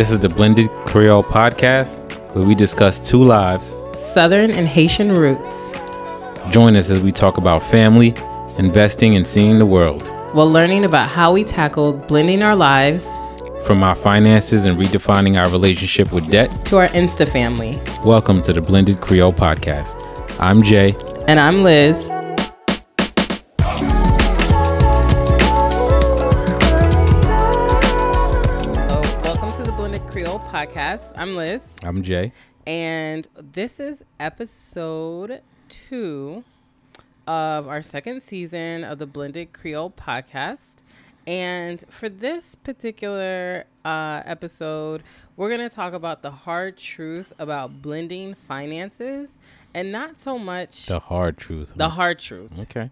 This is the Blended Creole Podcast, where we discuss two lives. Southern and Haitian roots. Join us as we talk about family, investing, and seeing the world. While learning about how we tackled blending our lives From our finances and redefining our relationship with debt, to our Insta family. welcome to the Blended Creole Podcast. I'm Jay. And I'm Liz. Podcast. I'm Liz, I'm Jay. and this is episode two of our second season of the Blended Creole podcast. And for this particular uh, episode, we're going to talk about the hard truth about blending finances and not so much The hard truth. the hard truth. okay.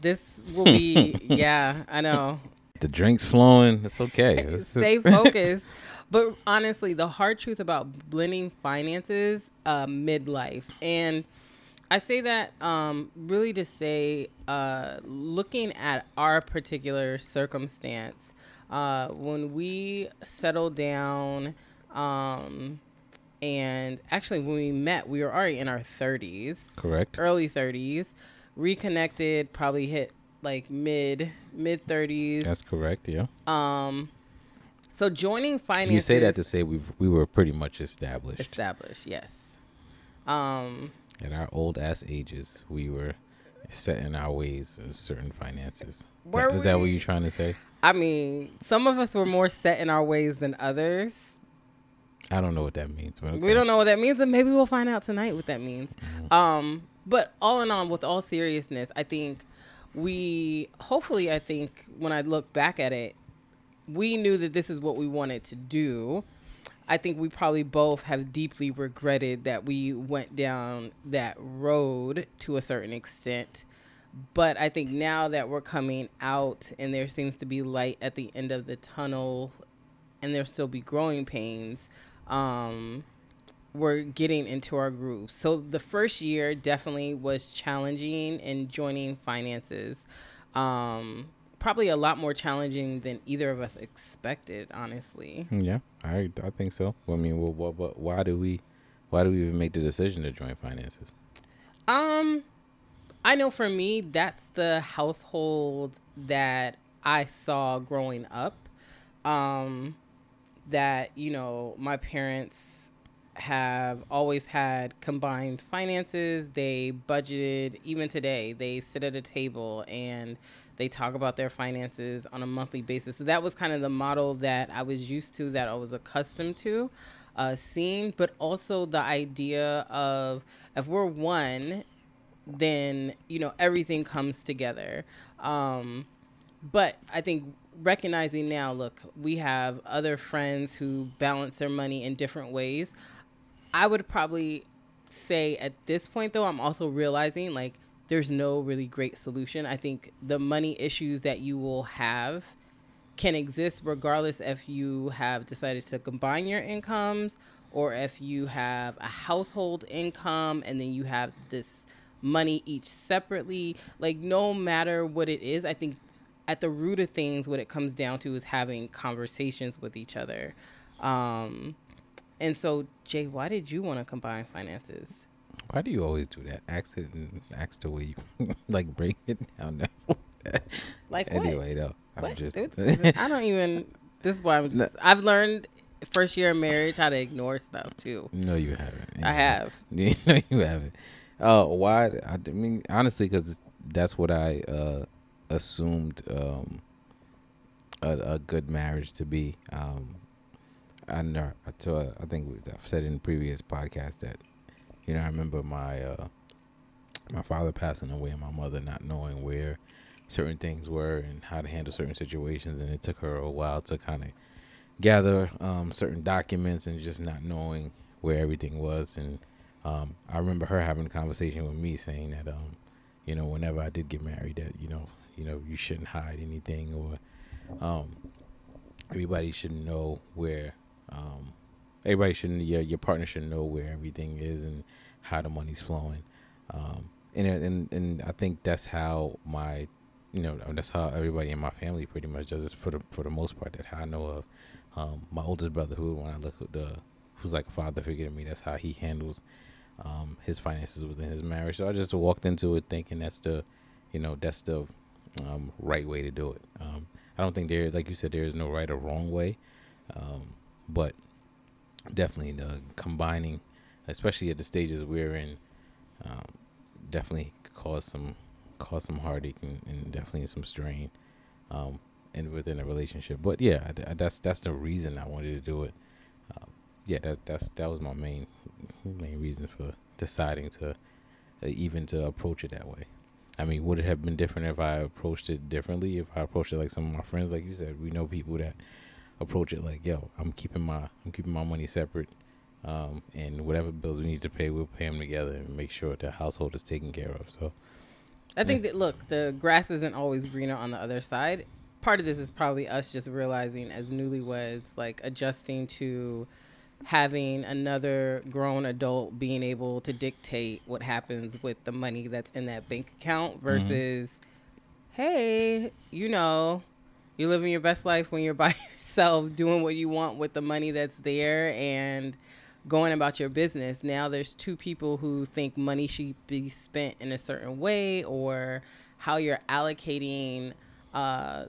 This will be, yeah, I know. The drink's flowing. It's okay. It's Stay focused. But honestly, the hard truth about blending finances uh, midlife. And I say that um, really to say, uh, looking at our particular circumstance, uh, when we settled down, um, and actually when we met, we were already in our 30s Correct. early 30s reconnected probably hit like mid mid 30s That's correct. Yeah. um so joining finances You say that to say we we were pretty much established established yes um at our old ass ages. We were set in our ways of certain finances. Is that- Were that what you're trying to say? i mean some of us were more set in our ways than others I don't know what that means. But we don't know what that means but maybe we'll find out tonight what that means Mm-hmm. um but all in all with all seriousness i think we hopefully i think when i look back at it we knew that this is what we wanted to do i think we probably both have deeply regretted that we went down that road to a certain extent but i think now that we're coming out and there seems to be light at the end of the tunnel and there'll still be growing pains um we're getting into our groove. So the first year definitely was challenging in joining finances. Um, probably a lot more challenging than either of us expected, honestly. Yeah, I I think so. I mean, well, what, what, why do we why do we even make the decision to join finances? Um, I know for me, that's the household that I saw growing up. Um, that you know, my parents have always had combined finances. They budgeted, even today, they sit at a table and they talk about their finances on a monthly basis. So that was kind of the model that I was used to, that I was accustomed to uh, seeing, but also the idea of if we're one, then you know everything comes together. Um, but I think recognizing now, look, we have other friends who balance their money in different ways. I would probably say at this point, though, I'm also realizing like there's no really great solution. I think the money issues that you will have can exist regardless if you have decided to combine your incomes or if you have a household income and then you have this money each separately. Like, no matter what it is, I think at the root of things, what it comes down to is having conversations with each other. Um, and so, Jay, why did you want to combine finances? Why do you always do that? Ask it and ask the way you like break it down. Like what? anyway, though, I'm What? just I don't even. This is why I'm just. No. I've learned first year of marriage how to ignore stuff too. no, you haven't. I have. no, you haven't. Oh, why? I mean, honestly, because that's what I uh, assumed um, a, a good marriage to be. Um, I know. I, told, I think I've said in previous podcast that you know I remember my uh, my father passing away and my mother not knowing where certain things were and how to handle certain situations, and it took her a while to kind of gather um, certain documents and just not knowing where everything was. And um, I remember her having a conversation with me saying that, um, you know, whenever I did get married, that you know, you know, you shouldn't hide anything, or um, everybody should know where. Um, everybody shouldn't. Your your partner should know where everything is and how the money's flowing. Um, and and and I think that's how my, you know, that's how everybody in my family pretty much does this for the for the most part that I know of. um, my oldest brother, who when I look at the, who's like a father figure to me, that's how he handles um, his finances within his marriage. So I just walked into it thinking that's the, you know, that's the um, right way to do it. Um, I don't think there, like you said, there is no right or wrong way, um, but definitely the combining, especially at the stages we're in, um, definitely cause some cause some heartache and, and definitely some strain, um, and within a relationship. But yeah, that's that's the reason I wanted to do it. Um, yeah, that that's that was my main main reason for deciding to uh, even to approach it that way. I mean, would it have been different if I approached it differently? If I approached it like some of my friends, like you said, we know people that approach it like, "Yo, I'm keeping my I'm keeping my money separate, um, and whatever bills we need to pay, we'll pay them together and make sure the household is taken care of." So, I think that look, the grass isn't always greener on the other side. Part of this is probably us just realizing as newlyweds, like adjusting to having another grown adult being able to dictate what happens with the money that's in that bank account mm-hmm. versus mm-hmm. hey you know you're living your best life when you're by yourself doing what you want with the money that's there and going about your business now there's two people who think money should be spent in a certain way or how you're allocating uh,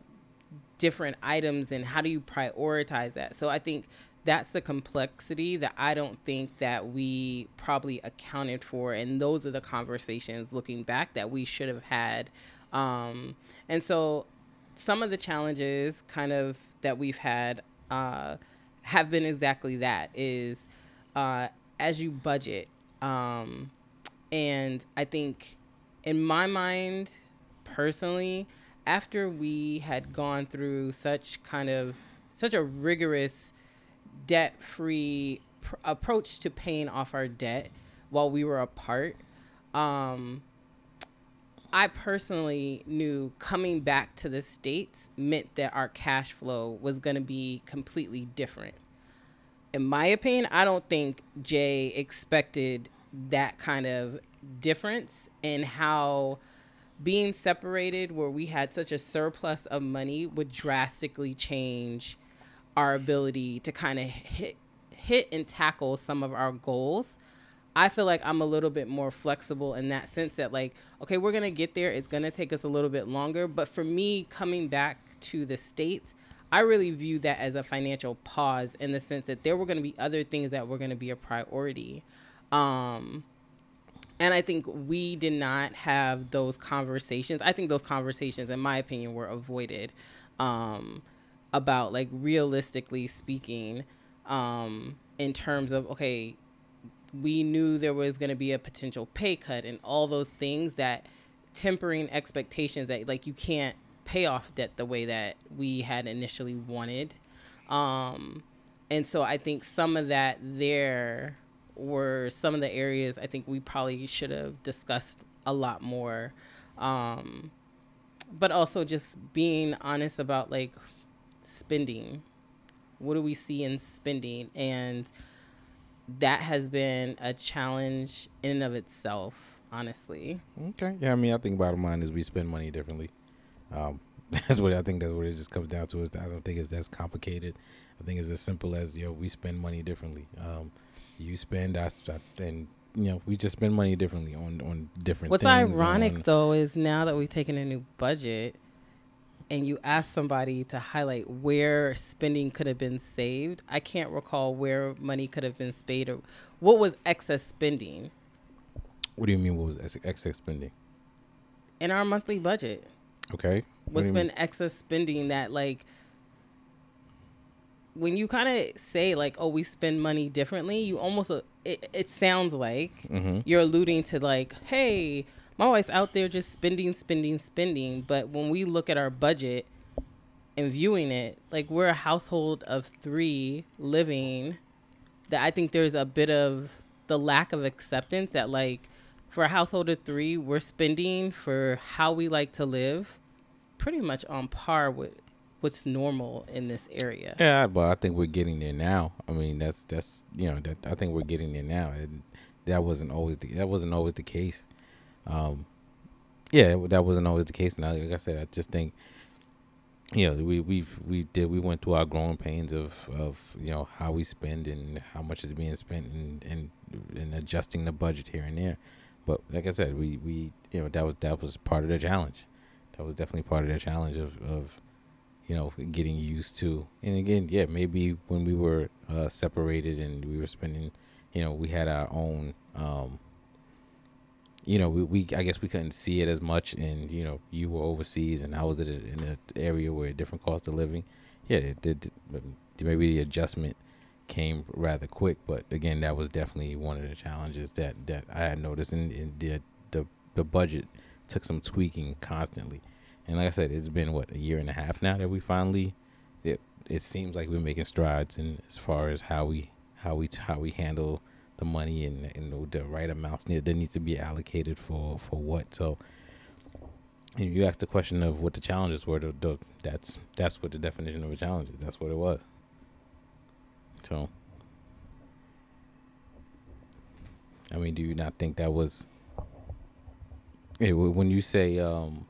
different items and how do you prioritize that so i think that's the complexity that I don't think that we probably accounted for. And those are the conversations looking back that we should have had. Um, and so some of the challenges kind of that we've had uh, have been exactly that is uh, as you budget. Um, and I think in my mind, personally, after we had gone through such kind of such a rigorous debt free pr- approach to paying off our debt while we were apart. Um, I personally knew coming back to the States meant that our cash flow was going to be completely different. In my opinion, I don't think Jay expected that kind of difference in how being separated, where we had such a surplus of money, would drastically change our ability to kind of hit hit and tackle some of our goals. I feel like I'm a little bit more flexible in that sense that like okay, we're going to get there. It's going to take us a little bit longer, but for me coming back to the states, I really view that as a financial pause in the sense that there were going to be other things that were going to be a priority. Um, and I think we did not have those conversations. I think those conversations, in my opinion, were avoided. Um, about like realistically speaking um in terms of okay we knew there was going to be a potential pay cut and all those things that tempering expectations that like you can't pay off debt the way that we had initially wanted um and so i think some of that there were some of the areas i think we probably should have discussed a lot more um but also just being honest about like spending. What do we see in spending? And that has been a challenge in and of itself, honestly. Okay. Yeah, I mean, I think bottom line is we spend money differently. Um, that's what I think. That's what it just comes down to. Is I don't think it's as complicated. I think it's as simple as yo, we spend money differently. Um, you spend, I, and you know, we just spend money differently on on different. What's ironic on, though is now that we've taken a new budget, and you ask somebody to highlight where spending could have been saved, I can't recall where money could have been spent or what was excess spending. What do you mean? What was excess spending? In our monthly budget. Okay. What What's been mean? excess spending that like when you kind of say like oh we spend money differently you almost uh, it, it sounds like mm-hmm. you're alluding to like hey my wife's out there just spending, spending, spending. But when we look at our budget and viewing it, like we're a household of three living, that I think there's a bit of the lack of acceptance that like for a household of three, we're spending for how we like to live, pretty much on par with what's normal in this area. Yeah, but I think we're getting there now. I mean, that's that's you know that I think we're getting there now, and that wasn't always the, that wasn't always the case. Um, yeah, that wasn't always the case. Now, like I said, I just think you know, we we we did we went through our growing pains of of you know how we spend and how much is being spent and and, and adjusting the budget here and there. But like I said, we we you know that was that was part of the challenge. That was definitely part of the challenge of of you know getting used to. And again, yeah, maybe when we were uh, separated and we were spending, you know, we had our own. Um, you know, we, we I guess we couldn't see it as much, and you know, you were overseas, and I was in, an area where a different cost of living. Yeah, it did. Maybe the adjustment came rather quick, but again, that was definitely one of the challenges that that I had noticed, and, and the the the budget took some tweaking constantly. And like I said, it's been what a year and a half now that we finally. It it seems like we're making strides in as far as how we how we how we handle the money and, and the right amounts need that needs to be allocated for for what. So you asked the question of what the challenges were. The, the, that's that's what the definition of a challenge is. That's what it was. So, I mean, do you not think that was? When you say um,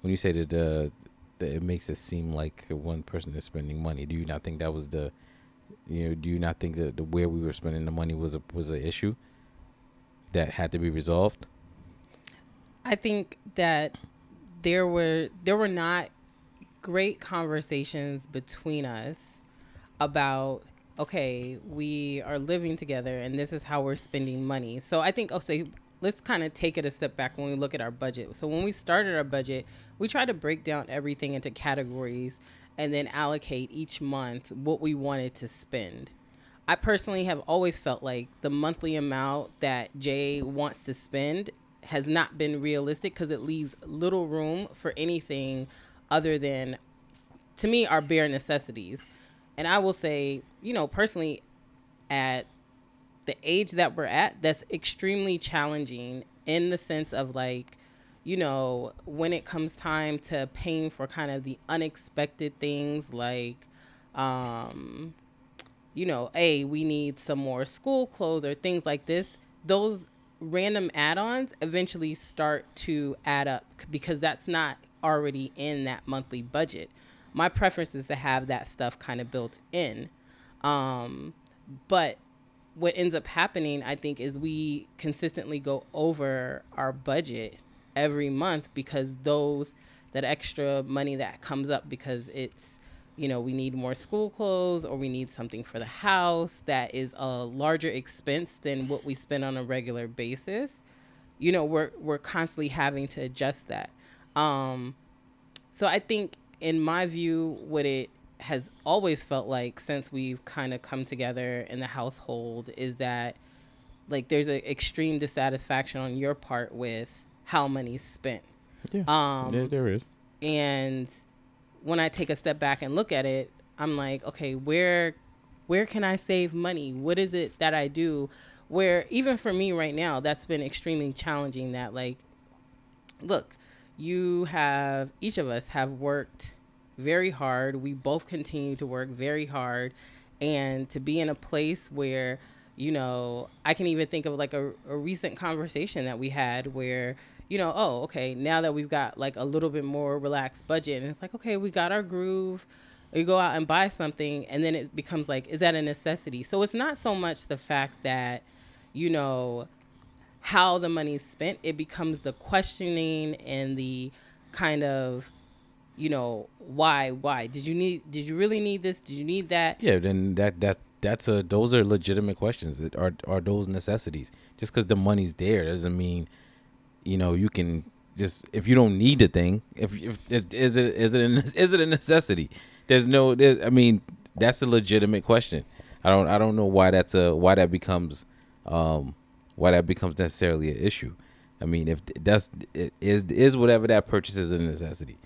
when you say that, uh, that it makes it seem like one person is spending money, do you not think that was the you know, do you not think that the where we were spending the money was a was an issue that had to be resolved? I think that there were there were not great conversations between us about okay, we are living together and this is how we're spending money. So I think okay, let's kind of take it a step back when we look at our budget. So when we started our budget, we tried to break down everything into categories and then allocate each month what we wanted to spend. I personally have always felt like the monthly amount that Jay wants to spend has not been realistic because it leaves little room for anything other than, to me, our bare necessities. And I will say, you know, personally, at the age that we're at, that's extremely challenging in the sense of like, you know, when it comes time to paying for kind of the unexpected things like, um, you know, a we need some more school clothes or things like this. Those random add-ons eventually start to add up because that's not already in that monthly budget. My preference is to have that stuff kind of built in. Um, but what ends up happening, I think, is we consistently go over our budget every month because those that extra money that comes up because it's you know we need more school clothes or we need something for the house that is a larger expense than what we spend on a regular basis you know we're we're constantly having to adjust that. Um so i think in my view what it has always felt like since we've kind of come together in the household is that like there's an extreme dissatisfaction on your part with how money's spent. Yeah, um, there, there is. And when I take a step back and look at it, I'm like, okay, where where can I save money? What is it that I do? Where even for me right now, that's been extremely challenging. That like, look, you have each of us have worked very hard. We both continue to work very hard, and to be in a place where you know, I can even think of like a, a recent conversation that we had where you know, oh, okay, now that we've got like a little bit more relaxed budget, and it's like, okay, we got our groove. You go out and buy something, and then it becomes like, is that a necessity? So it's not so much the fact that, you know, how the money's spent. It becomes the questioning and the kind of, you know, why, why did you need? Did you really need this? Did you need that? Yeah, then that that that's a those are legitimate questions. That are are those necessities? Just because the money's there doesn't mean you know you can just if you don't need the thing if, if is, is it is it a, is it a necessity? There's no there's i mean that's a legitimate question. I don't i don't know why that's a why that becomes um why that becomes necessarily an issue. I mean if that's is is whatever that purchase is a necessity.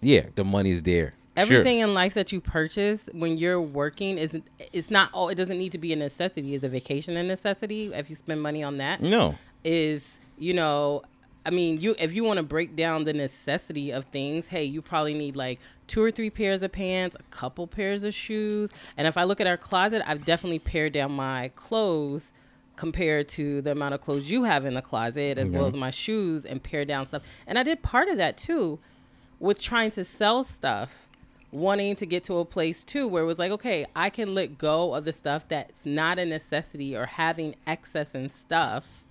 Yeah the money's there. Everything sure. in life that you purchase when you're working is it's not all it doesn't need to be a necessity. Is a vacation a necessity? If you spend money on that no. is you know I mean, you if you want to break down the necessity of things, hey, you probably need like two or three pairs of pants, a couple pairs of shoes. And if I look at our closet, I've definitely pared down my clothes compared to the amount of clothes you have in the closet as well mm-hmm. as my shoes and pared down stuff. And I did part of that too with trying to sell stuff, wanting to get to a place too where it was like, okay, I can let go of the stuff that's not a necessity or having excess and stuff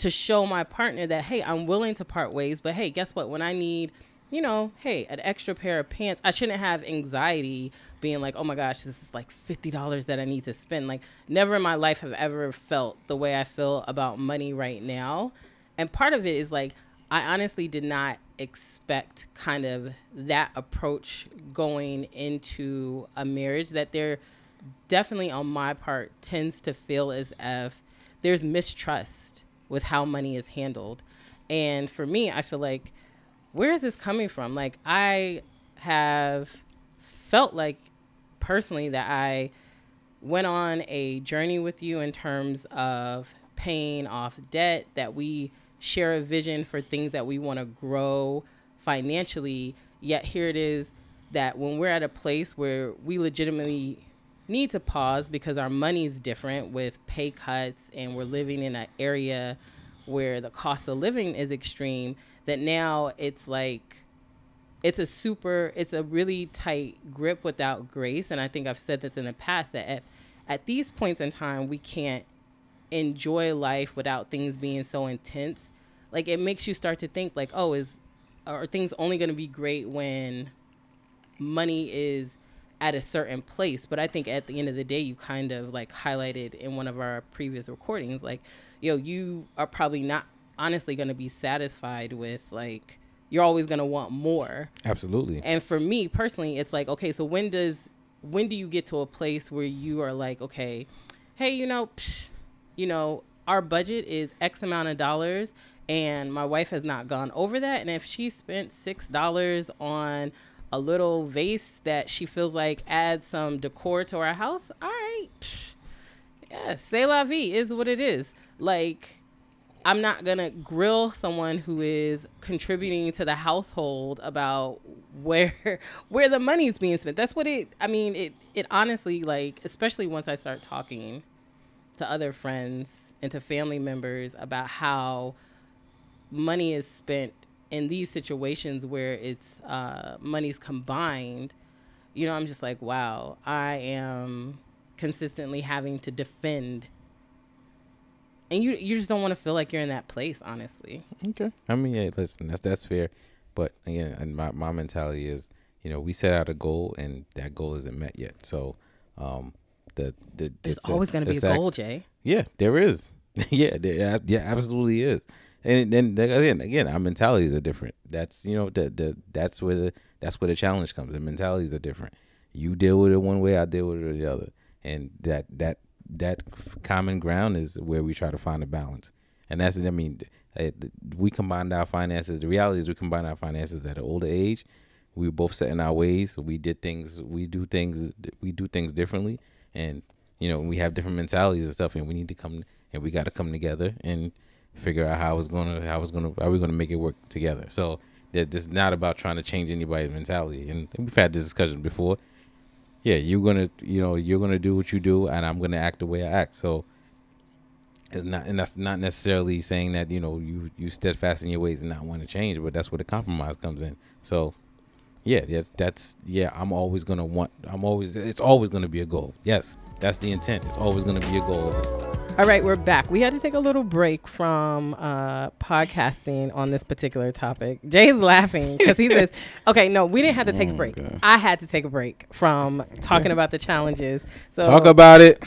to show my partner that, hey, I'm willing to part ways, but hey, guess what? When I need you know, hey, an extra pair of pants. I shouldn't have anxiety being like, oh my gosh, this is like $50 that I need to spend. Like, never in my life have ever felt the way I feel about money right now. And part of it is like, I honestly did not expect kind of that approach going into a marriage that there definitely on my part tends to feel as if there's mistrust with how money is handled. And for me, I feel like where is this coming from? Like I have felt like personally that I went on a journey with you in terms of paying off debt, that we share a vision for things that we want to grow financially. Yet here it is that when we're at a place where we legitimately need to pause because our money is different with pay cuts and we're living in an area where the cost of living is extreme, that now it's like it's a super it's a really tight grip without grace. And i think i've said this in the past that at, at these points in time we can't enjoy life without things being so intense. Like it makes you start to think like oh is are things only going to be great when money is at a certain place but i think at the end of the day you kind of like highlighted in one of our previous recordings like yo you are probably not honestly going to be satisfied with like you're always going to want more. Absolutely. And for me personally it's like okay so when does when do you get to a place where you are like okay hey you know psh, you know our budget is x amount of dollars and my wife has not gone over that and if she spent six dollars on a little vase that she feels like adds some decor to our house all right psh, yeah say la vie is what it is like I'm not gonna grill someone who is contributing to the household about where where the money's being spent. That's what it. I mean, it it honestly like, especially once I start talking to other friends and to family members about how money is spent in these situations where it's uh, money's combined. You know, I'm just like, wow, I am consistently having to defend and you you just don't want to feel like you're in that place, honestly. Okay. I mean, yeah, listen, that's that's fair, but again, and my my mentality is, you know, we set out a goal and that goal isn't met yet. So, um, the the there's always going to be a goal, Jay. Yeah, there is. yeah, there, yeah, absolutely is. And then again, again, our mentalities are different. That's you know the the that's where the that's where the challenge comes. The mentalities are different. You deal with it one way, I deal with it the other, and that that that common ground is where we try to find a balance. And that's, I mean, eh, we combined our finances. The reality is we combined our finances at an older age. We were both set in our ways. We did things, we do things, we do things differently. And, you know, we have different mentalities and stuff. And we need to come, and we got to come together and figure out how it's going to, how it's going to, how going to make it work together. So, that it's not about trying to change anybody's mentality. And we've had this discussion before yeah, you're gonna, you know, you're gonna do what you do, and I'm gonna act the way I act. So it's not, and that's not necessarily saying that you know you you steadfast in your ways and not want to change, but that's where the compromise comes in. So yeah, that's that's yeah. I'm always gonna want. I'm always. It's always gonna be a goal. Yes, that's the intent. It's always gonna be a goal. All right, we're back. We had to take a little break from uh, podcasting on this particular topic. Jay's laughing because he says, "Okay, no, we didn't have to take a break. Okay. I had to take a break from talking about the challenges." So talk about it.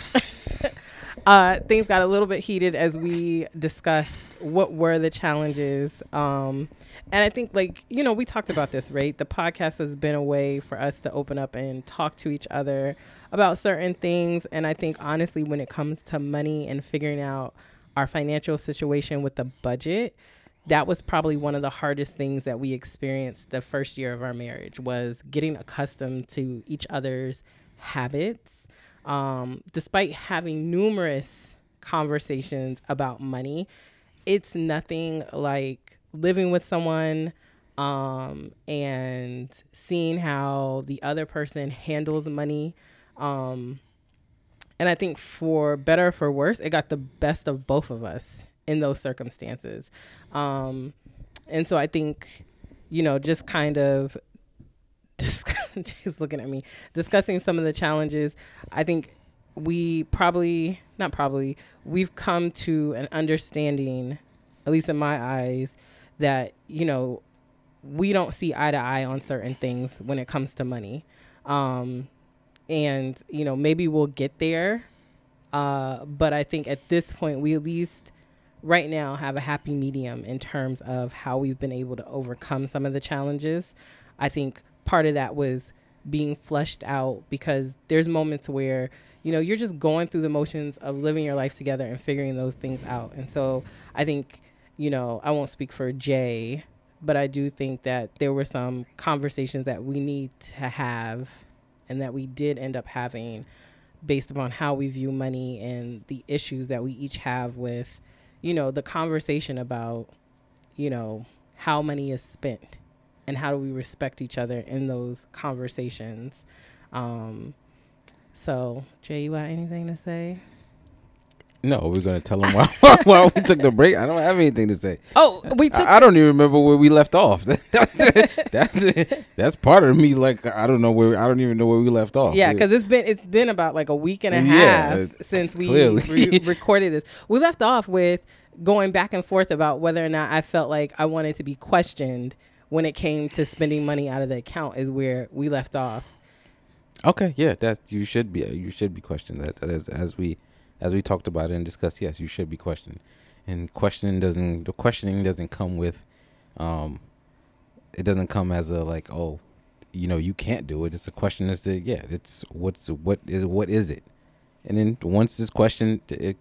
uh, things got a little bit heated as we discussed what were the challenges. Um, and I think, like, you know, we talked about this, right? The podcast has been a way for us to open up and talk to each other about certain things. And I think honestly, when it comes to money and figuring out our financial situation with the budget, that was probably one of the hardest things that we experienced the first year of our marriage was getting accustomed to each other's habits. Um, despite having numerous conversations about money, it's nothing like living with someone um, and seeing how the other person handles money um, and I think for better or for worse, it got the best of both of us in those circumstances. Um, and so I think, you know, just kind of Jay's looking at me, discussing some of the challenges. I think we probably, not probably, we've come to an understanding, at least in my eyes, that, you know, we don't see eye to eye on certain things when it comes to money. Um, and, you know, maybe we'll get there. Uh, but I think at this point, we at least right now have a happy medium in terms of how we've been able to overcome some of the challenges. I think part of that was being flushed out because there's moments where you know you're just going through the motions of living your life together and figuring those things out and so i think you know i won't speak for jay but i do think that there were some conversations that we need to have and that we did end up having based upon how we view money and the issues that we each have with you know the conversation about you know how money is spent and how do we respect each other in those conversations. Um, so, Jay, you got anything to say? No, we're gonna tell them why, why we took the break. I don't have anything to say. Oh, we took. I, I don't even remember where we left off. that's that's part of me. Like I don't know where. I don't even know where we left off. Yeah, because it's been it's been about like a week and a half yeah, since we re- recorded this. We left off with going back and forth about whether or not I felt like I wanted to be questioned when it came to spending money out of the account is where we left off. Okay, yeah, that's you should be you should be questioned that as as we as we talked about it and discussed. Yes, you should be questioned, and questioning doesn't the questioning doesn't come with, um, it doesn't come as a like oh, you know you can't do it. It's a question as to yeah, it's what's what is what is it, and then once it's questioned, it,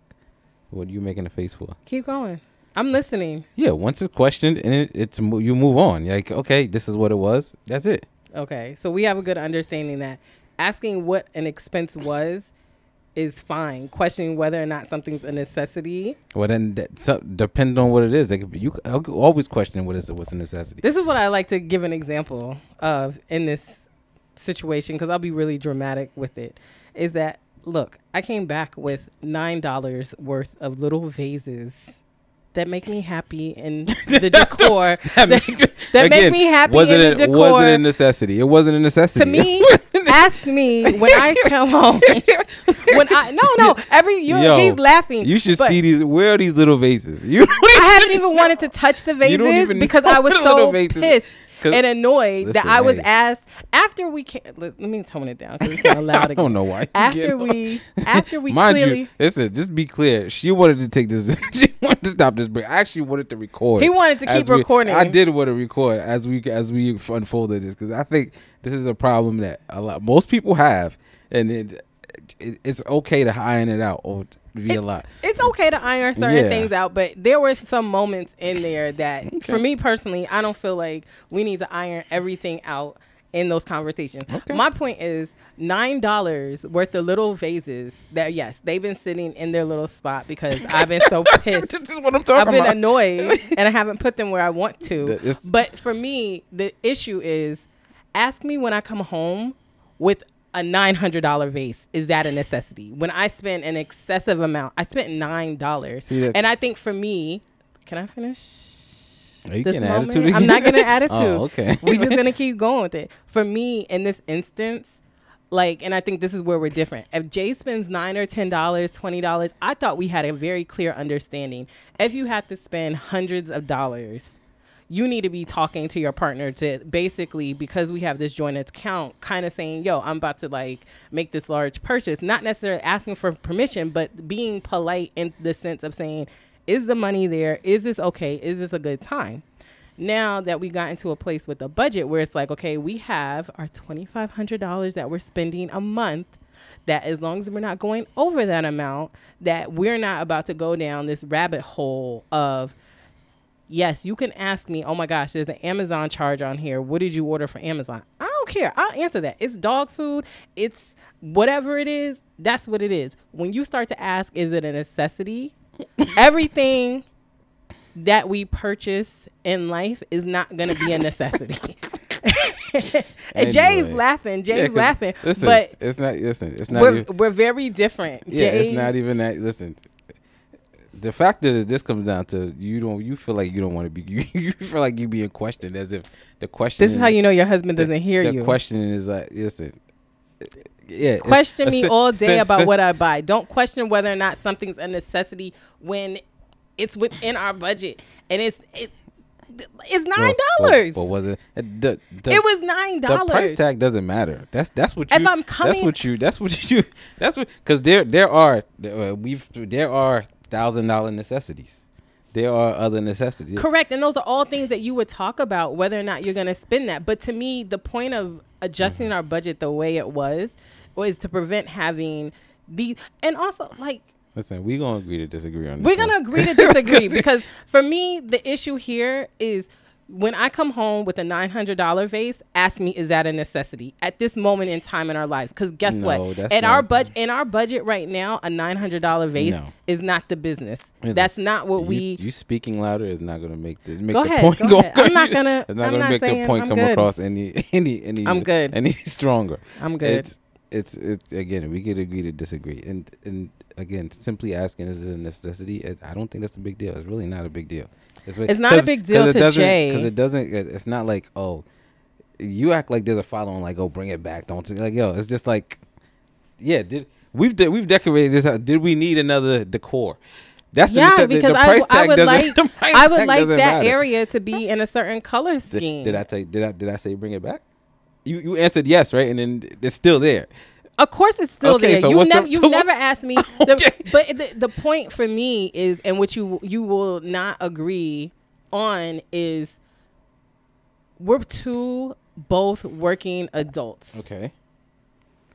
what are you making a face for? Keep going. I'm listening. Yeah, once it's questioned and it, it's you move on. Like, okay, this is what it was. That's it. Okay, so we have a good understanding that asking what an expense was is fine. Questioning whether or not something's a necessity. Well, then, that, so, depending on what it is, like you always question what is what's a necessity. This is what I like to give an example of in this situation because I'll be really dramatic with it. Is that look? I came back with nine dollars worth of little vases that make me happy and the decor that, make, that again, make me happy was it in a, the decor. It wasn't a necessity. It wasn't a necessity. To me, ask me when I come home. when I no no every you Yo, he's laughing. You should see these. Where are these little vases? You I haven't even wanted to touch the vases because I was so pissed and annoyed listen, that I was hey. asked after we can let, let me tone it down because we can't allow it. I don't know why. After we, after we, mind clearly, you, listen, just be clear. She wanted to take this. she wanted to stop this break. I actually wanted to record. He wanted to keep we, recording. I did want to record as we as we unfolded this because I think this is a problem that a lot most people have, and it, it it's okay to iron it out or be it, a lot. It's okay to iron certain yeah. things out, but there were some moments in there that, okay. for me personally, I don't feel like we need to iron everything out in those conversations. Okay. My point is nine dollars worth of little vases that yes, they've been sitting in their little spot because I've been so pissed. this is what I'm talking about. I've been about. annoyed and I haven't put them where I want to. but for me, the issue is ask me when I come home with a $900 vase is that a necessity? When i spent an excessive amount i spent $9 and i think for me can i finish you this moment? attitude i'm not gonna attitude oh, okay. We're just gonna keep going with it. For me in this instance like and i think this is where we're different. If jay spends nine or ten dollars twenty dollars i thought we had a very clear understanding. If you had to spend hundreds of dollars you need to be talking to your partner to basically because we have this joint account kind of saying yo i'm about to like make this large purchase not necessarily asking for permission but being polite in the sense of saying is the money there? Is this okay? Is this a good time? Now that we got into a place with a budget where it's like okay we have our $2500 that we're spending a month that as long as we're not going over that amount that we're not about to go down this rabbit hole of yes, you can ask me, oh my gosh, there's an Amazon charge on here. What did you order for Amazon? I don't care. I'll answer that. It's dog food. It's whatever it is. That's what it is. When you start to ask, is it a necessity? Everything that we purchase in life is not going to be a necessity. and anyway. Jay's laughing. Jay's yeah, laughing. Listen, but it's not. Listen, it's not. We're, even, we're very different. Yeah, Jay, it's not even that. Listen, the fact that this comes down to you don't you feel like you don't want to be you, you feel like you being questioned as if the question This is how you know your husband doesn't hear the you. The question is like listen yeah question me sen- all day sen- about sen- what I buy. Don't question whether or not something's a necessity when it's within our budget and it's it, it's nine dollars. well, was it it- the, the, It was nine the price dollars. tag doesn't matter. That's that's what you. If I'm that's what you. That's what you. That's what because there there are uh, we've there are thousand dollar necessities. There are other necessities. Correct, and those are all things that you would talk about whether or not you're going to spend that. But to me, the point of adjusting Mm-hmm. our budget the way it was was to prevent having the and also like Listen, we're gonna agree to disagree on this. We're one. gonna agree to disagree because for me, the issue here is when I come home with a nine hundred dollar vase. Ask me, is that a necessity at this moment in time in our lives? Because guess No, what? At our budget, in our budget right now, a nine hundred dollar vase No. is not the business. That's not what you, we. you speaking louder is not gonna make the make Go the ahead, point go go. ahead. I'm not gonna- It's not gonna not make the point I'm come good. across any any any. I'm good. Any stronger. I'm good. It's it's it's again we could agree to disagree and and again simply asking is it a necessity? It, I don't think that's a big deal. It's really not a big deal. really- It's not a big deal to Jay. because it doesn't. it- It's not like oh, you act like there's a following like oh bring it back don't like yo it's just like yeah did we've de- we've decorated this house. Did we need another decor? That's the, yeah, the, because the I, price I tag would like the I would like that matter. area to be in a certain color Did, scheme. did I tell you, did I did I say bring it back? You you answered yes, right? And then it's still there. Of course, it's still Okay, there. so you what's the- never, you so never asked me. Okay. The, but the, the point for me is, and what you you will not agree on is, we're two both working adults. Okay.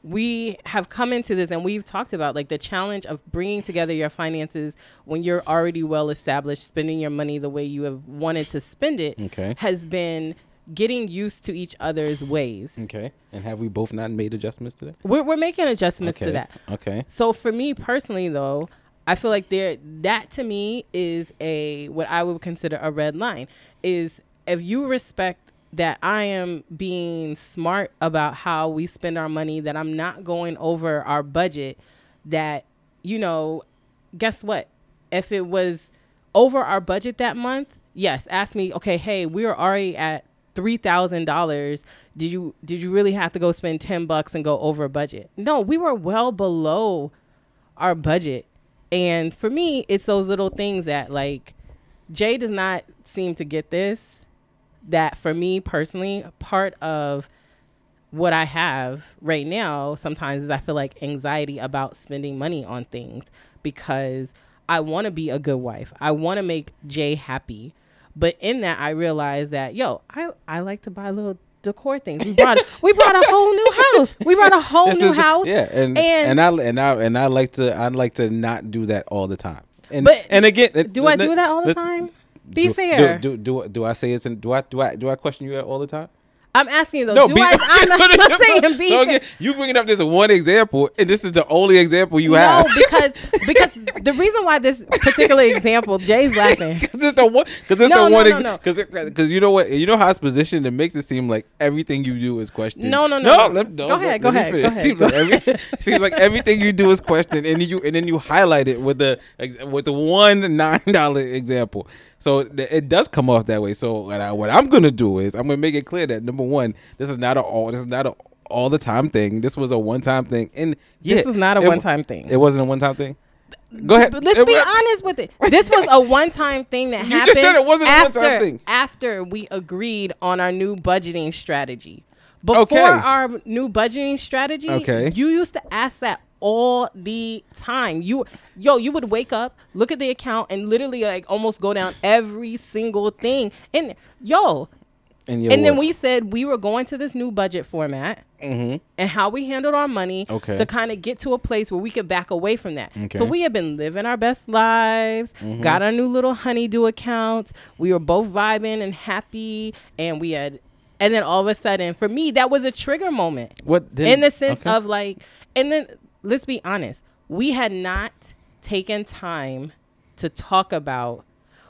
We have come into this, and we've talked about like the challenge of bringing together your finances when you're already well established, spending your money the way you have wanted to spend it. Okay. has been getting used to each other's ways. Okay. And have we both not made adjustments to that? We're, we're making adjustments okay. to that. Okay. So for me personally though, I feel like there that to me is a what I would consider a red line is if you respect that I am being smart about how we spend our money, that I'm not going over our budget, that you know, guess what? If it was over our budget that month, yes, ask me, okay, hey, we are already at three thousand dollars. Did you did you really have to go spend ten bucks and go over budget? No, we were well below our budget. And for me, it's those little things that like Jay does not seem to get this. That for me personally, part of what I have right now sometimes is I feel like anxiety about spending money on things because I want to be a good wife. I want to make Jay happy. But in that I realized that yo, I I like to buy little decor things. We brought we brought a whole new house. We brought a whole This new the- house. yeah, and, and- and I and I and I like to I like to not do that all the time. And But and again, Do I do that all the time? Be do, fair. Do, do do do I say it's in, do I do I do I question you all the time? I'm asking you though. do be- I? I'm not, so not so- saying be so again, you bringing up this one example, and this is the only example you no, have. No, because because the reason why this particular example, Jay's laughing. Because it's the one. Because it's No, the no, one. no, no. Because because you know what? You know how it's positioned. It makes it seem like everything you do is questioned. No, no, no, no. no. Let, no Go ahead, go ahead, go ahead, Seems go like, every, seems like everything you do is questioned, and you and then you highlight it with the with the one nine dollar example. So th- it does come off that way. So what, I, what I'm gonna do is I'm gonna make it clear that number one, this is not a all. This is not a all the time thing. This was a one time thing, and yeah, This was not a one-time thing. It wasn't a one time thing. Go ahead. But let's It be honest with it. This was a one-time thing that You happened. just said it wasn't a after, one-time thing. After we agreed on our new budgeting strategy. Before Okay. our new budgeting strategy, Okay. you used to ask that all the time. You yo, you would wake up, look at the account, and literally like almost go down every single thing. And yo, And, and then we said we were going to this new budget format Mhm. and how we handled our money Okay. to kind of get to a place where we could back away from that. Okay. So we have been living our best lives, Mm-hmm. got our new little honeydew accounts. We were both vibing and happy, and we had, and then all of a sudden, for me, that was a trigger moment What then- in the sense okay. of like, and then let's be honest, we had not taken time to talk about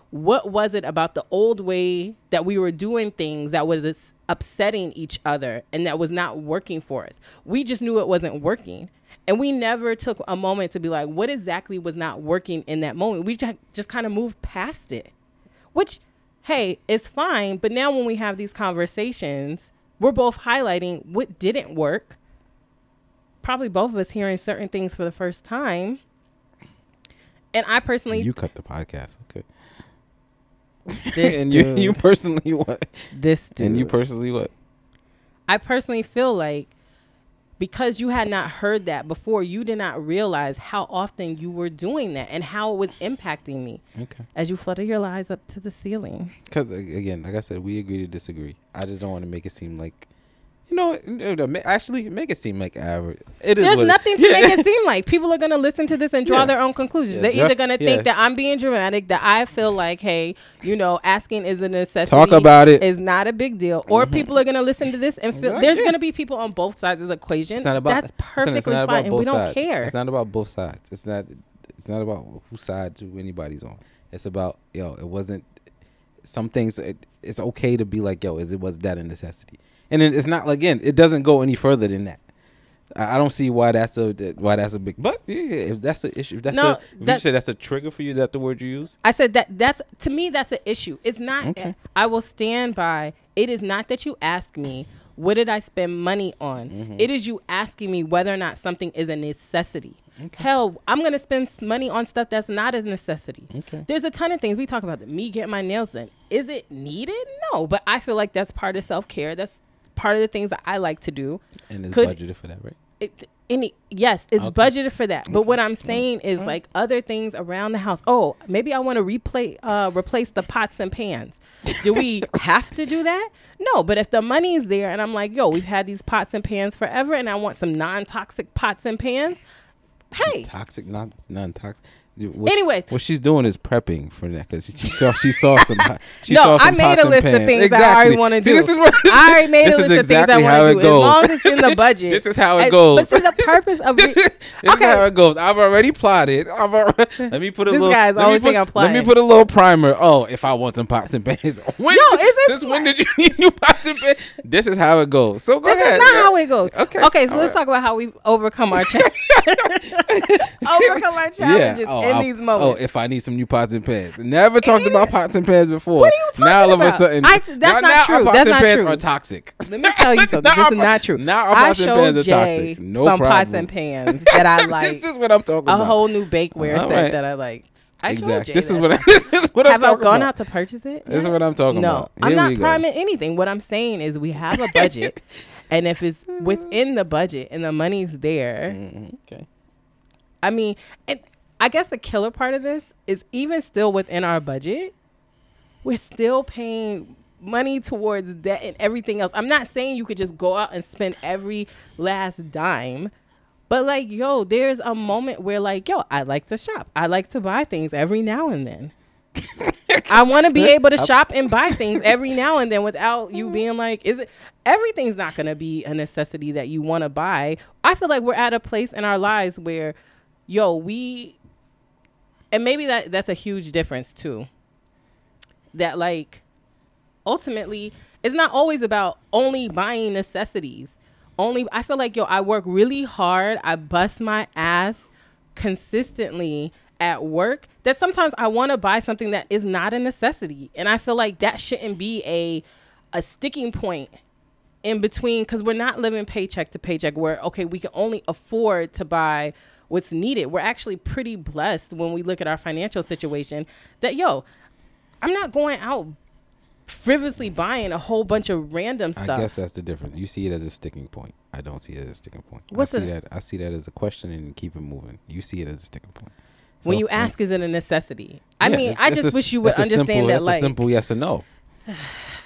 what was it about the old way that we were doing things that was upsetting each other and that was not working for us. We just knew it wasn't working. And we never took a moment to be like, what exactly was not working in that moment? We just, just kind of moved past it, which, hey, it's fine. But now when we have these conversations, we're both highlighting what didn't work. Probably both of us hearing certain things for the first time. And I personally, You cut the podcast, okay? this and you, you personally what? this dude, And you personally what? I personally feel like because you had not heard that before, you did not realize how often you were doing that and how it was impacting me Okay. as you flutter your lies up to the ceiling. Because again, like I said, we agree to disagree. I just don't want to make it seem like, you know, actually make it seem like average. It is. There's nothing to Yeah. make it seem like people are going to listen to this and draw Yeah. their own conclusions. Yeah, They're either going to think that I'm being dramatic, that I feel like, hey, you know, asking is a necessity. Talk about it. Is not a big deal. Or mm-hmm. people are going to listen to this and feel Exact- there's going to be people on both sides of the equation. It's not about. That's perfectly it's not fine, and we don't sides. care. It's not about both sides. It's not. It's not about whose side anybody's on. It's about yo. It wasn't. Some things. It, it's okay to be like yo. Is it was that a necessity? And it, it's not like again. It doesn't go any further than that. I I don't see why that's a that- why that's a big. But yeah, if that's an issue, if that's No, a, if you that's- say that's a trigger for you. Is that the word you use? I said that that's to me that's an issue. It's not Okay. I will stand by it is not that you ask me what did I spend money on? Mm-hmm. It is you asking me whether or not something is a necessity. Hell, I'm gonna spend money on stuff that's not a necessity. Okay. There's a ton of things we talk about. That me getting my nails done. Is it needed? No, but I feel like that's part of self care. That's part of the things that I like to do. And it's Could- budgeted for that, right? it, any yes, it's Okay. budgeted for that. But what I'm saying is like other things around the house. Oh, maybe I want to replay uh replace the pots and pans. Do we have to do that? No, but if the money's there and I'm like, yo, we've had these pots and pans forever and I want some non-toxic pots and pans. Hey, Toxic, not non-toxic. What Anyways. what she's doing is prepping for that because she saw she saw some. She No, saw some I made a list of things that I already wanna See, do. This is what I already made a list is of things exactly I want to do. goes. As long as it's in the budget. this is how it goes. But see, the purpose of this re- is, this Okay. is how it goes. I've already plotted. I've already, let me put a This little. guy's let me put, I'm Let me put a little primer. Oh, if I want some pots and pans. When No, did- is it Since when did you need new pots and pans? This is how it goes. So go This ahead. is not yeah. how it goes. Okay, Okay, so let's talk about how we overcome our cha- overcome our challenges Oh, in I'll- these moments. Oh, if I need some new pots and pans. Never talked about pots and pans before. What are you talking now all of about? a sudden, I- that's now, not now true. Our pots That's and pans true. are toxic. Let me tell you something. This our is not true. now our pots and showed pans are toxic. No some pots problem. and pans that I like. this is what I'm talking a about. A whole new bakeware set right. that I liked. I showed exactly. Jay This is what I, stuff. this is what I'm Have I gone about. out to purchase it? This is what I'm talking no, about. No, I'm not we go. priming anything. What I'm saying is we have a budget, and if it's within the budget and the money's there, Mhm, Okay. I mean, and I guess the killer part of this is even still within our budget, we're still paying money towards debt and everything else. I'm not saying you could just go out and spend every last dime, but like, yo, there's a moment where like, yo, I like to shop. I like to buy things every now and then. I want to be able to shop and buy things every now and then without you being like, is it everything's not going to be a necessity that you want to buy. I feel like we're at a place in our lives where yo, we and maybe that that's a huge difference too. That like ultimately it's not always about only buying necessities. Only I feel like yo, I work really hard, I bust my ass consistently at work that sometimes I want to buy something that is not a necessity. And I feel like that shouldn't be a a sticking point in between because we're not living paycheck to paycheck where okay we can only afford to buy what's needed we're actually pretty blessed when we look at our financial situation that yo i'm not going out frivolously buying a whole bunch of random stuff. I guess that's the difference. You see it as a sticking point. I don't see it as a sticking point. What's I see a- that. I see that as a question and keep it moving. You see it as a sticking point. when So, you um, ask is it a necessity i yeah, mean i just a- wish you would understand simple, that like a simple yes or no.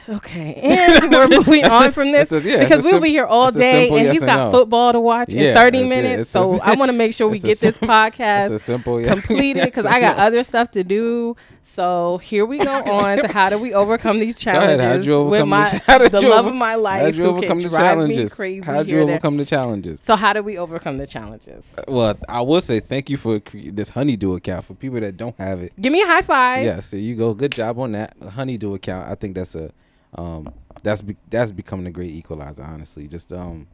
Okay and we're moving on from this a- yeah, because we'll sim- be here all day and yes he's got no. football to watch Yeah, in 30 it's minutes so i want to make sure we get this podcast simple yes. completed because I got other stuff to do. So here we go on to how do we overcome these ahead, challenges you with overcome my the, how the love over- of my life who overcome can the drive me challenges? crazy How'd you here, there. overcome the challenges? So how do we overcome the challenges? Uh, well, I will say thank you for cre- this Honeydue account for people that don't have it. Give me a high five. Yes, there you go. Good job on that Honeydue account. I think that's a um that's be, that's becoming a great equalizer. Honestly, just um,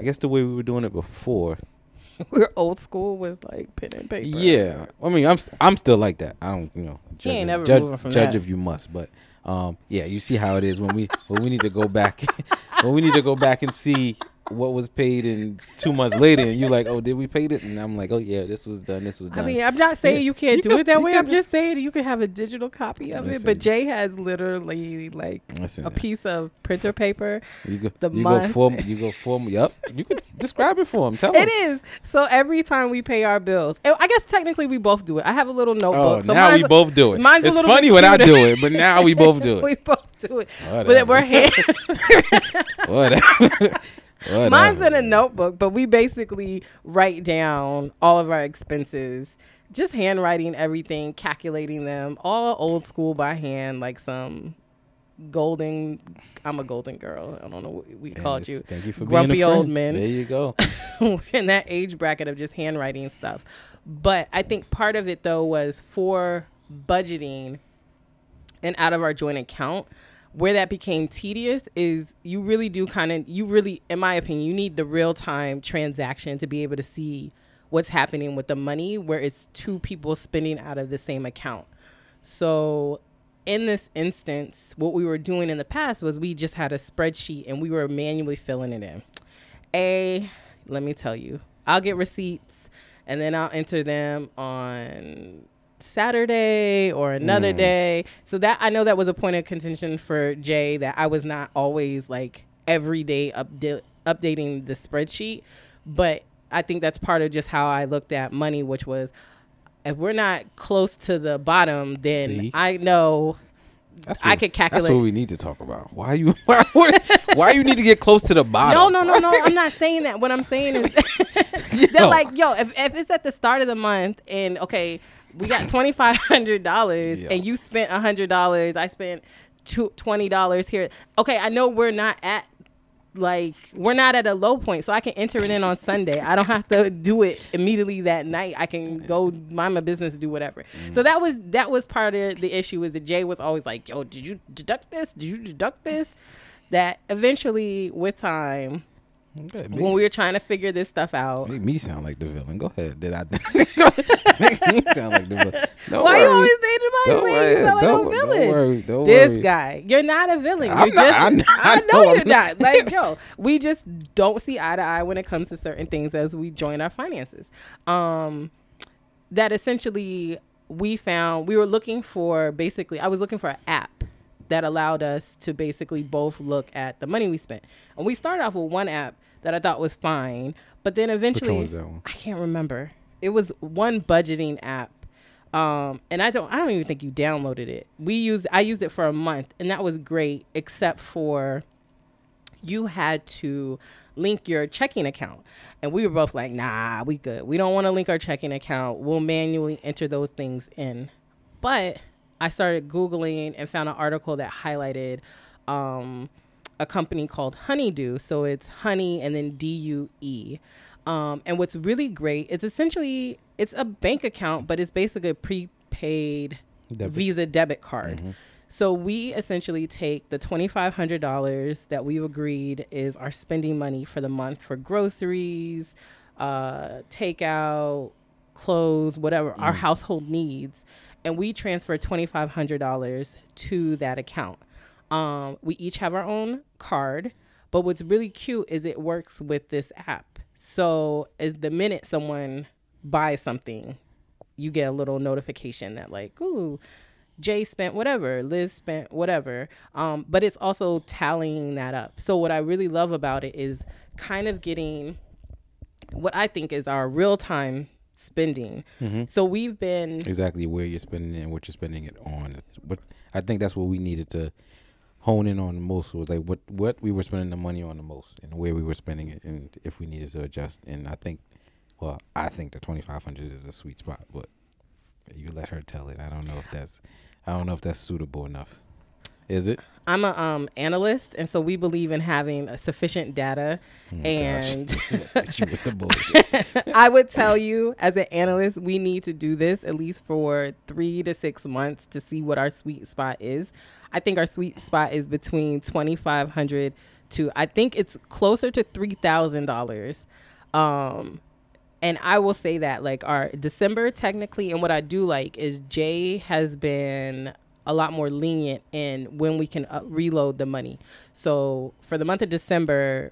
I guess the way we were doing it before we're old school with like pen and paper. Yeah, I mean, I'm st- I'm still like that. I don't, you know, He ain't never judge, moving from judge that. if you must, but um, yeah, you see how it is when we when we need to go back when we need to go back and see what was paid in two months later, and you're like, oh, did we pay it? And I'm like, oh yeah, this was done. This was done. I mean, I'm not saying Yeah, you can't you do can- it that way. can I'm just saying you can have a digital copy of it. But Jay has literally like Listen, a piece of printer paper. you go, the you month. go form, you go form. Yup, you could describe it for him. Tell him. It is. So every time we pay our bills, and I guess technically we both do it. I have a little Oh, notebook. so now we both do it. mine's a it's little funny when I do it, but now we both do it. we both do it. But Whatever. we're hand. Whatever. Whatever. Mine's in a notebook, but we basically write down all of our expenses, just handwriting everything, calculating them, all old school by hand, like some golden. I'm a golden girl. I don't know what we called you. Thank you for Grumpy being a old men. There you go. In that age bracket of just handwriting stuff. But I think part of it though was for budgeting and out of our joint account. Where that became tedious is you really do kind of you really, in my opinion, you need the real time transaction to be able to see what's happening with the money where it's two people spending out of the same account. So in this instance, what we were doing in the past was we just had a spreadsheet and we were manually filling it in. A, let me tell you, I'll get receipts and then I'll enter them on Saturday or another Mm. day. So that I know that was a point of contention for Jay that I was not always like every day upda- updating the spreadsheet, but I think that's part of just how I looked at money, which was if we're not close to the bottom, then See? I know That's I what- could That's calculate. what we need to talk about. Why you? Why, why you need to get close to the bottom? No, no, no, no. I'm not saying that. What I'm saying is they're like, yo, if, if it's at the start of the month and okay, we got twenty five hundred dollars Yeah. and you spent hundred dollars, I spent two, twenty dollars here. Okay, I know we're not at like we're not at a low point, so I can enter it in on Sunday. I don't have to do it immediately that night. I can go mind my business, do whatever. So that was that was part of the issue. Was that Jay was always like, "Yo, did you deduct this? Did you deduct this?" That eventually, with time, Okay, when we were trying to figure this stuff out, Make me sound like the villain. Go ahead. Did I? Make me sound like the villain. Don't why worry. you always think Don't about saying you sound like Don't, a don't villain? worry. Don't this worry. guy, you're not a villain. I'm You're not- just, I'm not- I I know I'm you're not. Like, yo, we just don't see eye to eye when it comes to certain things as we join our finances. Um, that essentially we found we were looking for basically I was looking for an app that allowed us to basically both look at the money we spent. And we started off with one app that I thought was fine, but then eventually was that one? I can't remember. It was one budgeting app. Um, and I don't I don't even think you downloaded it. We used I used it for a month and that was great except for you had to link your checking account. And we were both like, nah, we good. We don't want to link our checking account. We'll manually enter those things in. But I started Googling and found an article that highlighted um, a company called Honeydue. So it's honey and then D U E. Um, and what's really great, it's essentially it's a bank account, but it's basically a prepaid Debit. Visa debit card. So we essentially take the twenty five hundred dollars that we've agreed is our spending money for the month for groceries, uh, takeout, clothes, whatever our household needs, and we transfer twenty five hundred dollars to that account. Um, we each have our own card, but what's really cute is it works with this app. So is the minute someone buys something, you get a little notification that like, ooh, Jay spent whatever, Liz spent whatever. Um, but it's also tallying that up. So what I really love about it is kind of getting what I think is our real time spending. Mm-hmm. So we've been exactly where you're spending it and what you're spending it on. But I think that's what we needed to hone in on the most was like what what we were spending the money on the most and where we were spending it and if we needed to adjust. And I think, well, I think the 2500 is a sweet spot, but you let her tell it. I don't know if that's I don't know if that's suitable enough. Is it? I'm a um, analyst, and so we believe in having sufficient data. Oh and with the bullshit. I would tell you, as an analyst, we need to do this at least for three to six months to see what our sweet spot is. I think our sweet spot is between twenty five hundred to I think it's closer to three thousand dollars. Um, And I will say that like our December technically, and what I do like is Jay has been a lot more lenient in when we can uh, reload the money. So for the month of December,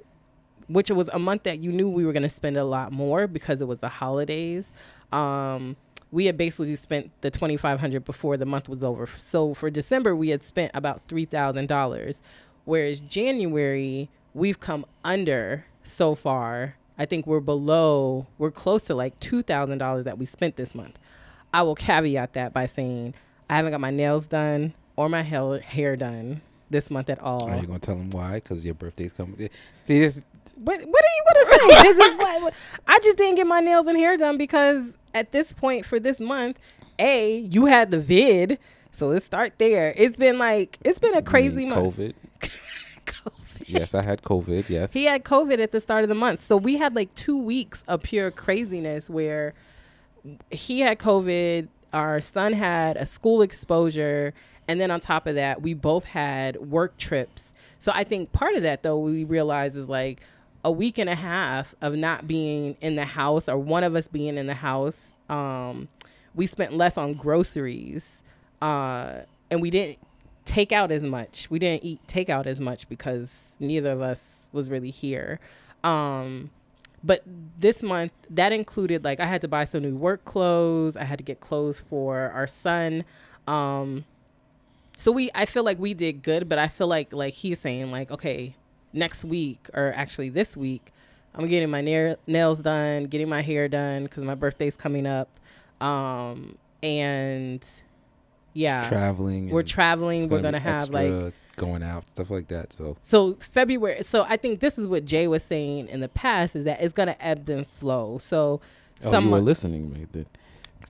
which was a month that you knew we were going to spend a lot more because it was the holidays. Um, we had basically spent the 2500 before the month was over. So for December, we had spent about $3,000, whereas January, we've come under so far I think we're below, we're close to like $2,000 that we spent this month. I will caveat that by saying I haven't got my nails done or my hair, hair done this month at all. Are you going to tell them why? Because your birthday's coming. Eh, see, this. What, what are you to say? this is what, I just didn't get my nails and hair done because at this point for this month, A, you had the vid. So let's start there. It's been like, it's been a crazy month. COVID. yes, I had COVID. Yes. He had COVID at the start of the month. So we had like two weeks of pure craziness where he had COVID, our son had a school exposure, and then on top of that, we both had work trips. So I think part of that though we realize is like a week and a half of not being in the house or one of us being in the house. Um, we spent less on groceries. Uh, and we didn't take out as much. We didn't eat takeout as much because neither of us was really here. Um, but this month that included like I had to buy some new work clothes. I had to get clothes for our son. Um, so we I feel like we did good, but I feel like like he's saying like okay, next week or actually this week, I'm getting my na- nails done, getting my hair done because my birthday's coming up. Um, and yeah traveling we're traveling we're gonna have like going out stuff like that so so february so i think this is what jay was saying in the past is that it's gonna ebb and flow so oh, some you were listening me then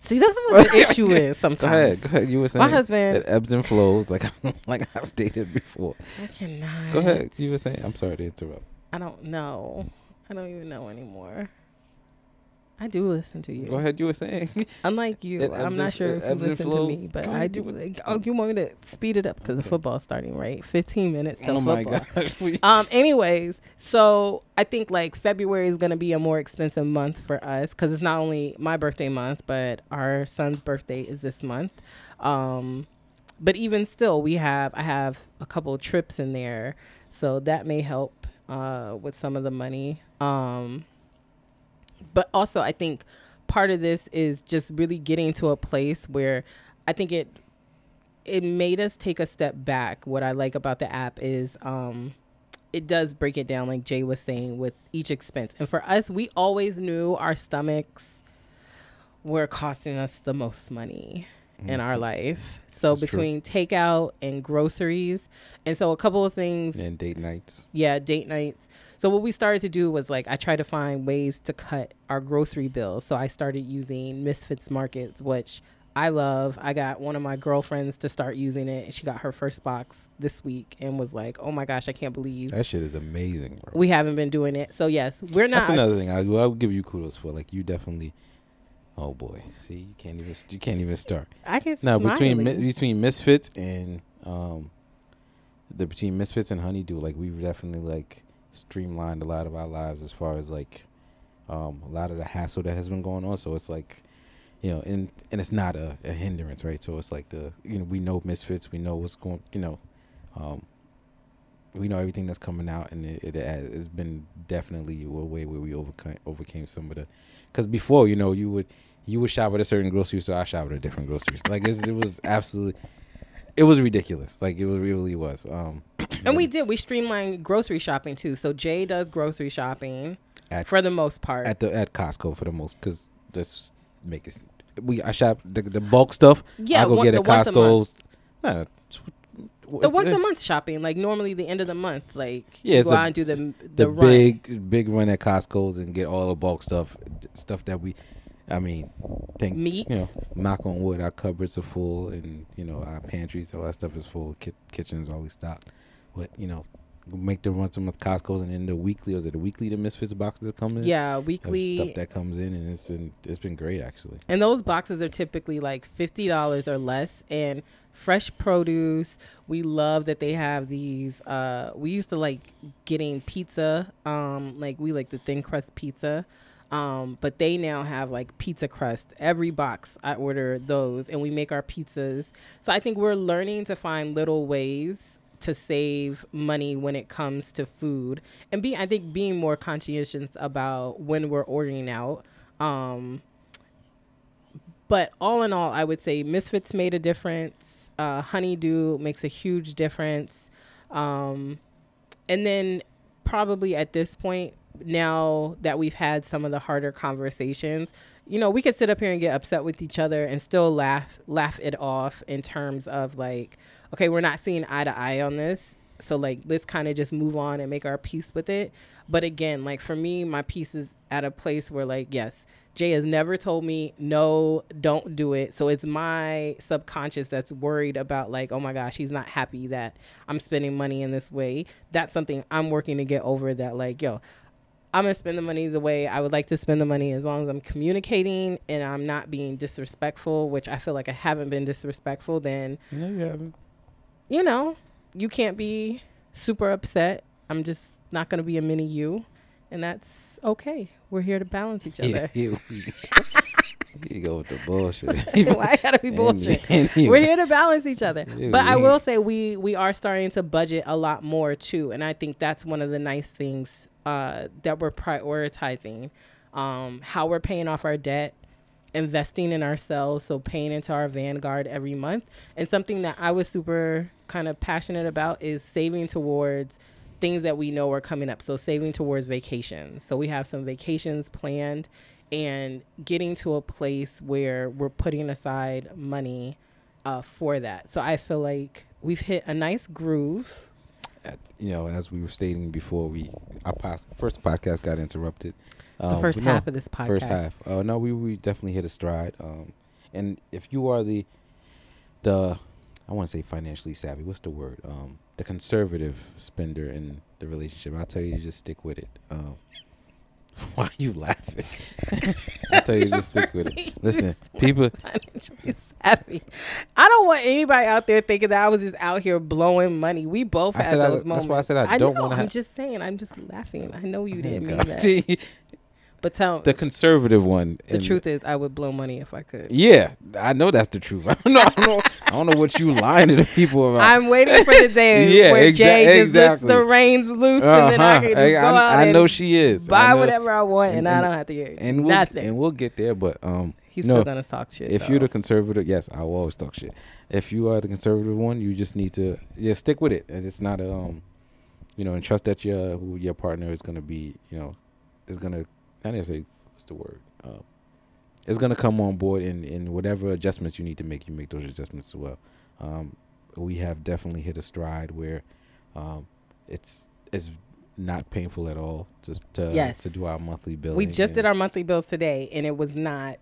See, that's what the issue is sometimes. Go ahead, go ahead. You were saying my husband it ebbs and flows, like like I stated before. I cannot. Go ahead. You were saying. I'm sorry to interrupt. I don't know. I don't even know anymore. I do listen to you. Go ahead. You were saying. Unlike you, I'm not sure if you listen to me, but I do. Like, oh, you want me to speed it up because okay. the football's starting, right? 15 minutes till oh football. my gosh. um. Anyways, so I think like February is gonna be a more expensive month for us because it's not only my birthday month, but our son's birthday is this month. Um, but even still, we have I have a couple trips in there, so that may help uh with some of the money. Um but also I think part of this is just really getting to a place where I think it it made us take a step back. What I like about the app is um it does break it down like Jay was saying with each expense. And for us, we always knew our stomachs were costing us the most money mm-hmm. in our mm-hmm. life. So between true. takeout and groceries, and so a couple of things and date nights. Yeah, date nights. So what we started to do was like I tried to find ways to cut our grocery bills. So I started using Misfits Markets, which I love. I got one of my girlfriends to start using it. And she got her first box this week and was like, "Oh my gosh, I can't believe that shit is amazing." Bro. We haven't been doing it, so yes, we're not. That's another thing I, I will give you kudos for. Like you definitely. Oh boy, see you can't even you can't even start. I can now between between Misfits and um, the between Misfits and Honeydue, like we've definitely like streamlined a lot of our lives as far as like um, a lot of the hassle that has been going on. So it's like, you know, and and it's not a, a hindrance, right? So it's like the you know we know misfits, we know what's going, you know, um, we know everything that's coming out, and it, it has been definitely a way where we overcame overcame some of the, because before you know you would you would shop at a certain grocery store, I shop at a different grocery store. Like it was absolutely it was ridiculous. Like it really was. Um, and we did. We streamlined grocery shopping too. So Jay does grocery shopping at, for the most part at the at Costco for the most because just make it. We I shop the, the bulk stuff. Yeah, I go one, get at Costco's. Nah, the once a eh. month shopping, like normally the end of the month, like yeah, you go out and do the the, the big big run at Costco's and get all the bulk stuff, stuff that we I mean, think meat. You know, knock on wood, our cupboards are full, and you know our pantries, all that stuff is full. Ki- kitchen is always stocked. But you know, make the run some with Costco's, and then the weekly, was it the weekly the Misfits boxes that come in? Yeah, weekly stuff that comes in, and it's been it's been great actually. And those boxes are typically like fifty dollars or less, and fresh produce. We love that they have these. Uh, we used to like getting pizza. Um, like we like the thin crust pizza Um, but they now have like pizza crust. Every box I order those and we make our pizzas. So I think we're learning to find little ways to save money when it comes to food and be I think being more conscientious about when we're ordering out. Um, but all in all, I would say Misfits made a difference. Uh, Honeydue makes a huge difference. Um, and then probably at this point, now that we've had some of the harder conversations, you know, we could sit up here and get upset with each other and still laugh laugh it off in terms of like, okay, we're not seeing eye to eye on this. So like let's kind of just move on and make our peace with it. But again, like for me, my peace is at a place where like, yes, Jay has never told me no, don't do it. So it's my subconscious that's worried about like, oh my gosh, he's not happy that I'm spending money in this way. That's something I'm working to get over that like, yo, I'm gonna spend the money the way I would like to spend the money as long as I'm communicating and I'm not being disrespectful, which I feel like I haven't been disrespectful, then No, you haven't. You know, you can't be super upset. I'm just not gonna be a mini you. And that's okay. We're here to balance each other. You go with the bullshit. Why I gotta be bullshit? We're here to balance each other. But I will say we we are starting to budget a lot more too, and I think that's one of the nice things uh, that we're prioritizing. Um, how we're paying off our debt, investing in ourselves, so paying into our Vanguard every month, and something that I was super kind of passionate about is saving towards things that we know are coming up. So saving towards vacations. So we have some vacations planned and getting to a place where we're putting aside money uh, for that. So I feel like we've hit a nice groove. At- you know, as we were stating before, we our pos- first podcast got interrupted. The Um, first but no, half of this podcast. First half. Uh, no, we we definitely hit a stride. Um, and if you are the the I want to say financially savvy. What's the word? Um, the conservative spender in the relationship. I'll tell you to just stick with it. Um, why are you laughing? I tell you to just stick with it. Listen, people. savvy. I don't want anybody out there thinking that I was just out here blowing money. We both I had said I- those that's moments. why I said I don't wanna I'm ha- just saying. I'm just laughing. I know you didn't mean that. But tell the conservative one. the truth is, I would blow money if I could. Yeah, I know that's the truth. I don't know. I don't know, I don't know what you lying to the people about. I'm waiting for the day Yeah, where exa- Jay just exactly. lets the reins loose, and then I Uh-huh. can just I, go I- out I and know she is. Buy know- whatever I want, and, and- I don't have to hear and we'll nothing. and we'll get there. But um, He's no, still gonna talk shit. if you're the conservative, yes, I will always talk shit. If you are the conservative one, you just need to yeah stick with it, and it's not a um, you know, and trust that your who your partner is gonna be, you know, is gonna not say what's the word, uh, is gonna come on board and and whatever adjustments you need to make, you make those adjustments as well. Um, we have definitely hit a stride where, um, it's it's not painful at all just to Yes. to do our monthly bill. we just did our monthly bills today, and it was not.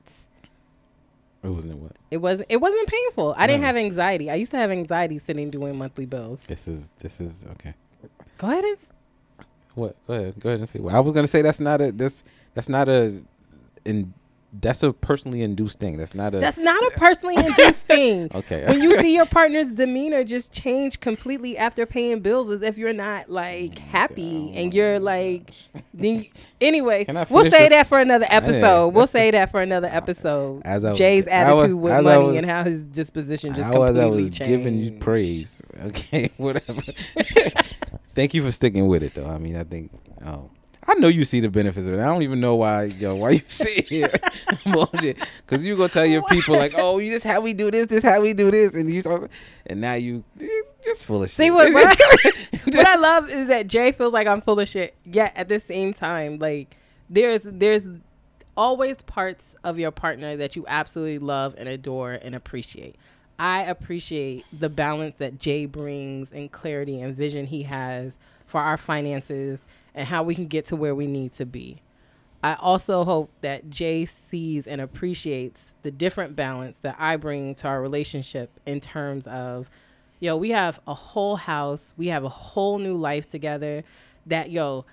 It wasn't what It wasn't. It wasn't painful. I didn't have anxiety. I used to have anxiety sitting doing monthly bills. this is. This is okay. Go ahead and. What? Go ahead. Go ahead and say. Well, I was gonna say that's not a this. That's not a. In that's a personally induced thing. That's not a. That's not a personally induced thing. okay. When you see your partner's demeanor just change completely after paying bills, as if you're not like mm, happy oh and you're like, then anyway, we'll say that for another episode. We'll say that for another episode. As I was- Jay's I was- attitude with money was- and how his disposition just completely I was changed. giving you praise. Okay, whatever. Thank you for sticking with it, though. I mean, I think. Um, I know you see the benefits of it. I don't even know why, yo, why you sit here bullshit. Because you gonna tell your people like, oh, you this how we do this, this how we do this, and you start, and now you eh, just full of shit. See what what I, what I love is that Jay feels like I'm full of shit. Yet at the same time, like there's there's always parts of your partner that you absolutely love and adore and appreciate. I appreciate the balance that Jay brings and clarity and vision he has for our finances and how we can get to where we need to be. I also hope that Jay sees and appreciates the different balance that I bring to our relationship in terms of, yo, we have a whole house, we have a whole new life together. That, yo,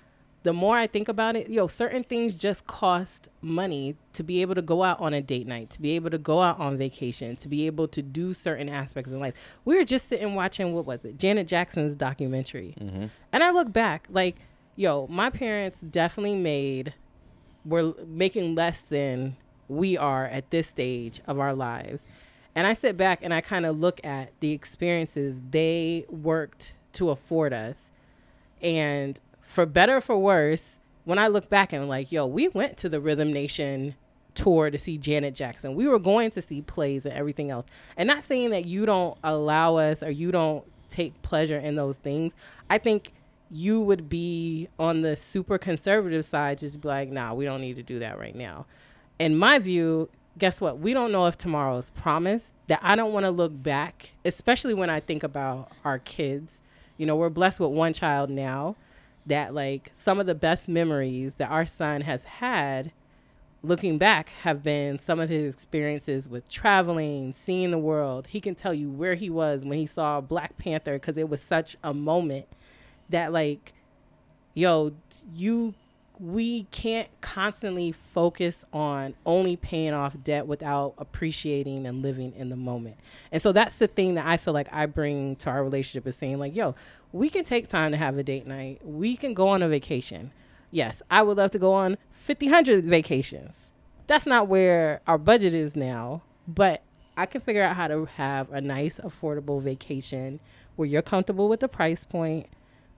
the more I think about it, yo, certain things just cost money to be able to go out on a date night, to be able to go out on vacation, to be able to do certain aspects in life. We were just sitting watching, what was it? Janet Jackson's documentary. Mm-hmm. And I look back, like, yo, my parents definitely made were making less than we are at this stage of our lives. And I sit back and I kind of look at the experiences they worked to afford us. And for better for worse, when I look back and like, yo, we went to the Rhythm Nation tour to see Janet Jackson. We were going to see plays and everything else. And not saying that you don't allow us or you don't take pleasure in those things. I think you would be on the super conservative side, just be like, nah, we don't need to do that right now. In my view, guess what? We don't know if tomorrow is promised. That I don't want to look back, especially when I think about our kids. You know, we're blessed with one child now that like some of the best memories that our son has had looking back have been some of his experiences with traveling, seeing the world. He can tell you where he was when he saw Black Panther because it was such a moment that like yo, you we can't constantly focus on only paying off debt without appreciating and living in the moment. And so that's the thing that I feel like I bring to our relationship is saying like, yo, we can take time to have a date night. We can go on a vacation. Yes, I would love to go on 50, vacations. That's not where our budget is now, but I can figure out how to have a nice, affordable vacation where you're comfortable with the price point.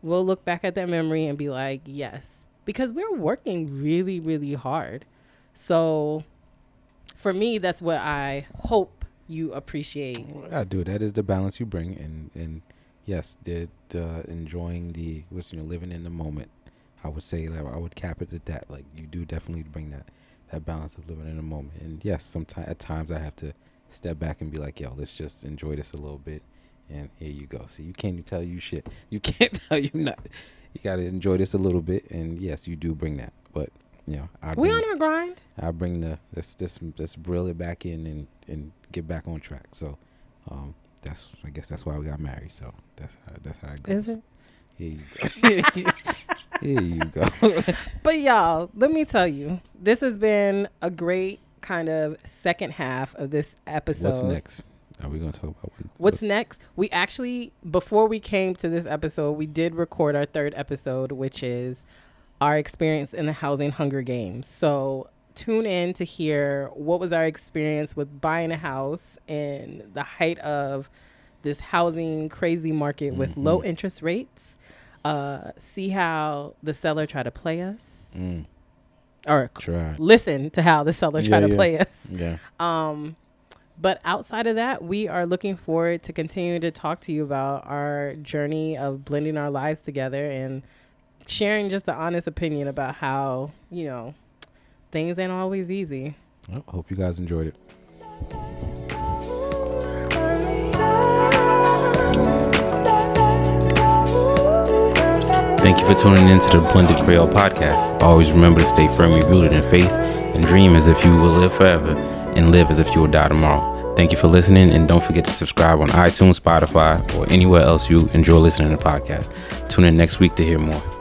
We'll look back at that memory and be like, yes, because we're working really, really hard. So for me, that's what I hope you appreciate. I do. That is the balance you bring, and and yes, the, the enjoying the was you know living in the moment. I would say like I would cap it at that. Like you do definitely bring that that balance of living in the moment. And yes, sometimes at times I have to step back and be like, yo, let's just enjoy this a little bit. And here you go. See, you can't tell you shit. You can't tell you not you got to enjoy this a little bit. And yes, you do bring that, but you know, I we on our grind. I bring the this this this reel it back in and and get back on track. So, um, that's I guess that's why we got married. So that's how, that's how it goes. Is it? Here you go. Here you go. but y'all, let me tell you, this has been a great kind of second half of this episode. What's next? Are we going to talk about what, what's next? We actually, before we came to this episode, we did record our third episode, which is our experience in the housing Hunger Games. So tune in to hear what was our experience with buying a house in the height of this housing crazy market with mm-hmm. low interest rates. Uh, see how the seller try to play us. Mm. Or Try. listen to how the seller yeah, try to yeah. play us. Yeah. Um, but outside of that, we are looking forward to continue to talk to you about our journey of blending our lives together and sharing just an honest opinion about how, you know, things ain't always easy. Well, hope you guys enjoyed it. Thank you for tuning in to the Blended Creole podcast. Always remember to stay firmly rooted in faith and dream as if you will live forever and live as if you will die tomorrow. Thank you for listening, and don't forget to subscribe on iTunes, Spotify, or anywhere else you enjoy listening to podcasts. Tune in next week to hear more.